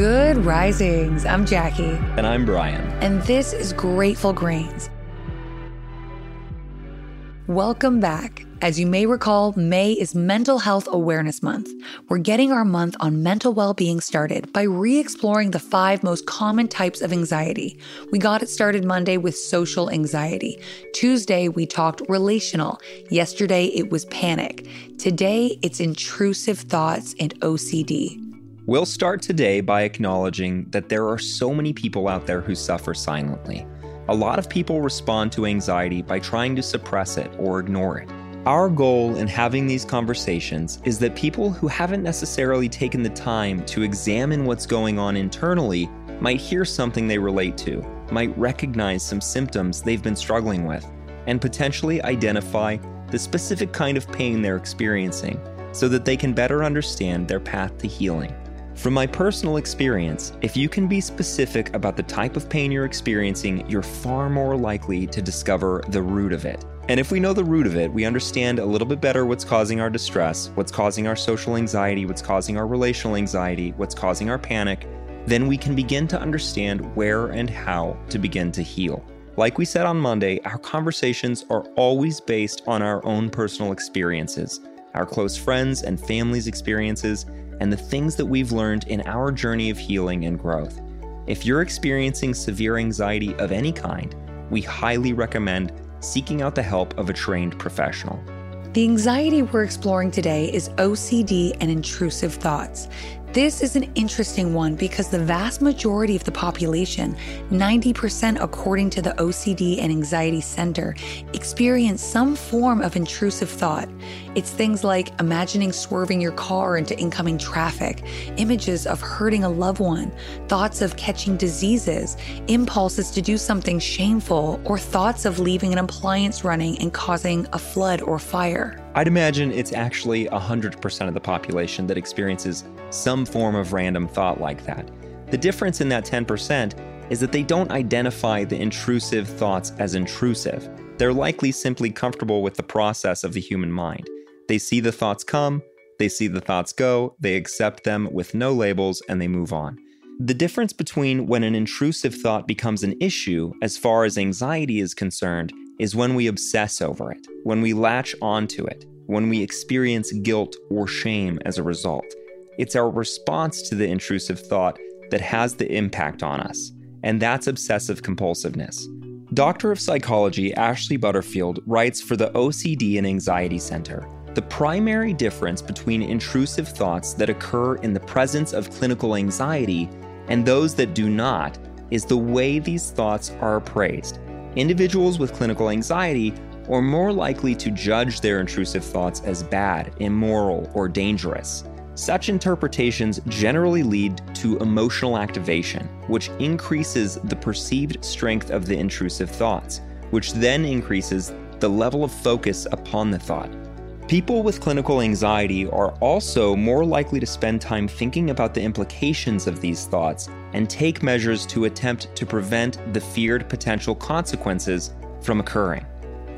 Good risings. I'm Jackie. And I'm Bryan. And this is Grateful Grains. Welcome back. As you may recall, May is Mental Health Awareness Month. We're getting our month on mental well being started by re exploring the five most common types of anxiety. We got it started Monday with social anxiety. Tuesday, we talked relational. Yesterday, it was panic. Today, it's intrusive thoughts and OCD. We'll start today by acknowledging that there are so many people out there who suffer silently. A lot of people respond to anxiety by trying to suppress it or ignore it. Our goal in having these conversations is that people who haven't necessarily taken the time to examine what's going on internally might hear something they relate to, might recognize some symptoms they've been struggling with, and potentially identify the specific kind of pain they're experiencing so that they can better understand their path to healing. From my personal experience, if you can be specific about the type of pain you're experiencing, you're far more likely to discover the root of it. And if we know the root of it, we understand a little bit better what's causing our distress, what's causing our social anxiety, what's causing our relational anxiety, what's causing our panic, then we can begin to understand where and how to begin to heal. Like we said on Monday, our conversations are always based on our own personal experiences, our close friends and family's experiences, and the things that we've learned in our journey of healing and growth. If you're experiencing severe anxiety of any kind, we highly recommend seeking out the help of a trained professional. The anxiety we're exploring today is OCD and intrusive thoughts. This is an interesting one because the vast majority of the population, 90% according to the OCD and Anxiety Center, experience some form of intrusive thought. It's things like imagining swerving your car into incoming traffic, images of hurting a loved one, thoughts of catching diseases, impulses to do something shameful, or thoughts of leaving an appliance running and causing a flood or fire. I'd imagine it's actually 100% of the population that experiences some form of random thought like that. The difference in that 10% is that they don't identify the intrusive thoughts as intrusive. They're likely simply comfortable with the process of the human mind. They see the thoughts come, they see the thoughts go, they accept them with no labels, and they move on. The difference between when an intrusive thought becomes an issue, as far as anxiety is concerned, is when we obsess over it, when we latch onto it, when we experience guilt or shame as a result. It's our response to the intrusive thought that has the impact on us, and that's obsessive compulsiveness. Doctor of Psychology Ashley Butterfield writes for the OCD and Anxiety Center. The primary difference between intrusive thoughts that occur in the presence of clinical anxiety and those that do not is the way these thoughts are appraised. Individuals with clinical anxiety are more likely to judge their intrusive thoughts as bad, immoral, or dangerous. Such interpretations generally lead to emotional activation, which increases the perceived strength of the intrusive thoughts, which then increases the level of focus upon the thought. People with clinical anxiety are also more likely to spend time thinking about the implications of these thoughts and take measures to attempt to prevent the feared potential consequences from occurring.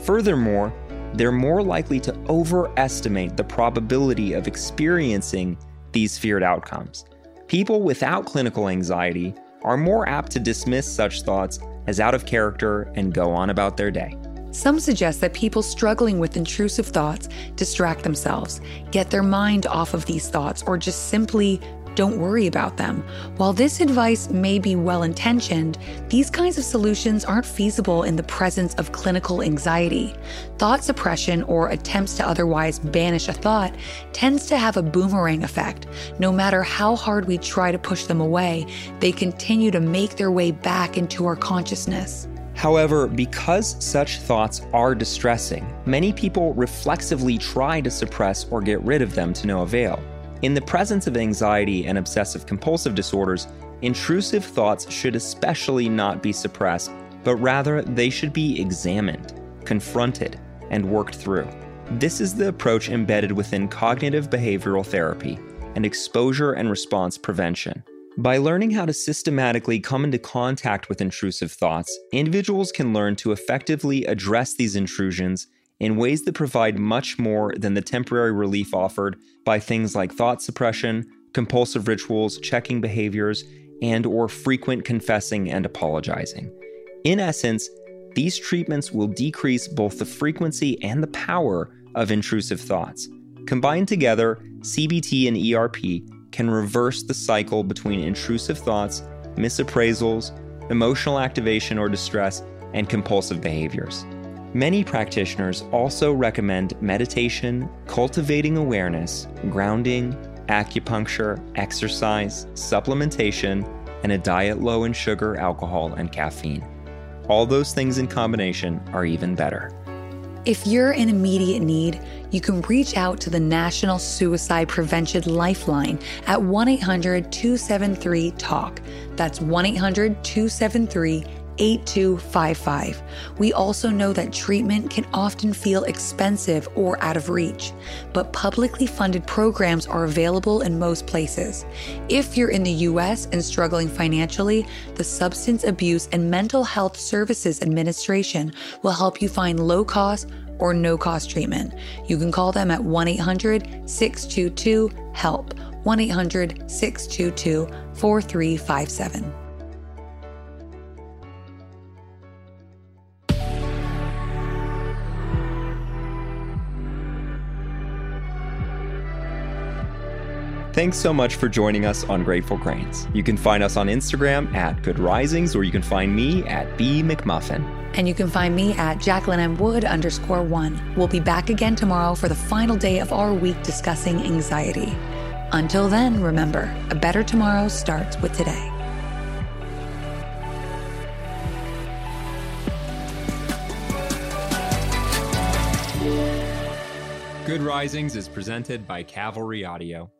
Furthermore, they're more likely to overestimate the probability of experiencing these feared outcomes. People without clinical anxiety are more apt to dismiss such thoughts as out of character and go on about their day. Some suggest that people struggling with intrusive thoughts distract themselves, get their mind off of these thoughts, or just simply don't worry about them. While this advice may be well intentioned, these kinds of solutions aren't feasible in the presence of clinical anxiety. Thought suppression or attempts to otherwise banish a thought tends to have a boomerang effect. No matter how hard we try to push them away, they continue to make their way back into our consciousness. However, because such thoughts are distressing, many people reflexively try to suppress or get rid of them to no avail. In the presence of anxiety and obsessive compulsive disorders, intrusive thoughts should especially not be suppressed, but rather they should be examined, confronted, and worked through. This is the approach embedded within cognitive behavioral therapy and exposure and response prevention. By learning how to systematically come into contact with intrusive thoughts, individuals can learn to effectively address these intrusions in ways that provide much more than the temporary relief offered by things like thought suppression, compulsive rituals, checking behaviors, and or frequent confessing and apologizing. In essence, these treatments will decrease both the frequency and the power of intrusive thoughts. Combined together, CBT and ERP can reverse the cycle between intrusive thoughts, misappraisals, emotional activation or distress, and compulsive behaviors. Many practitioners also recommend meditation, cultivating awareness, grounding, acupuncture, exercise, supplementation, and a diet low in sugar, alcohol, and caffeine. All those things in combination are even better. If you're in immediate need, you can reach out to the National Suicide Prevention Lifeline at 1 800 273 TALK. That's 1 800 273 8255. We also know that treatment can often feel expensive or out of reach, but publicly funded programs are available in most places. If you're in the US and struggling financially, the Substance Abuse and Mental Health Services Administration will help you find low cost or no cost treatment. You can call them at 1 800 622 HELP, 1 800 622 4357. Thanks so much for joining us on Grateful Grains. You can find us on Instagram at Good Risings, or you can find me at B McMullin. And you can find me at Jacqueline M. Wood underscore one. We'll be back again tomorrow for the final day of our week discussing anxiety. Until then, remember, a better tomorrow starts with today. Good Risings is presented by Cavalry Audio.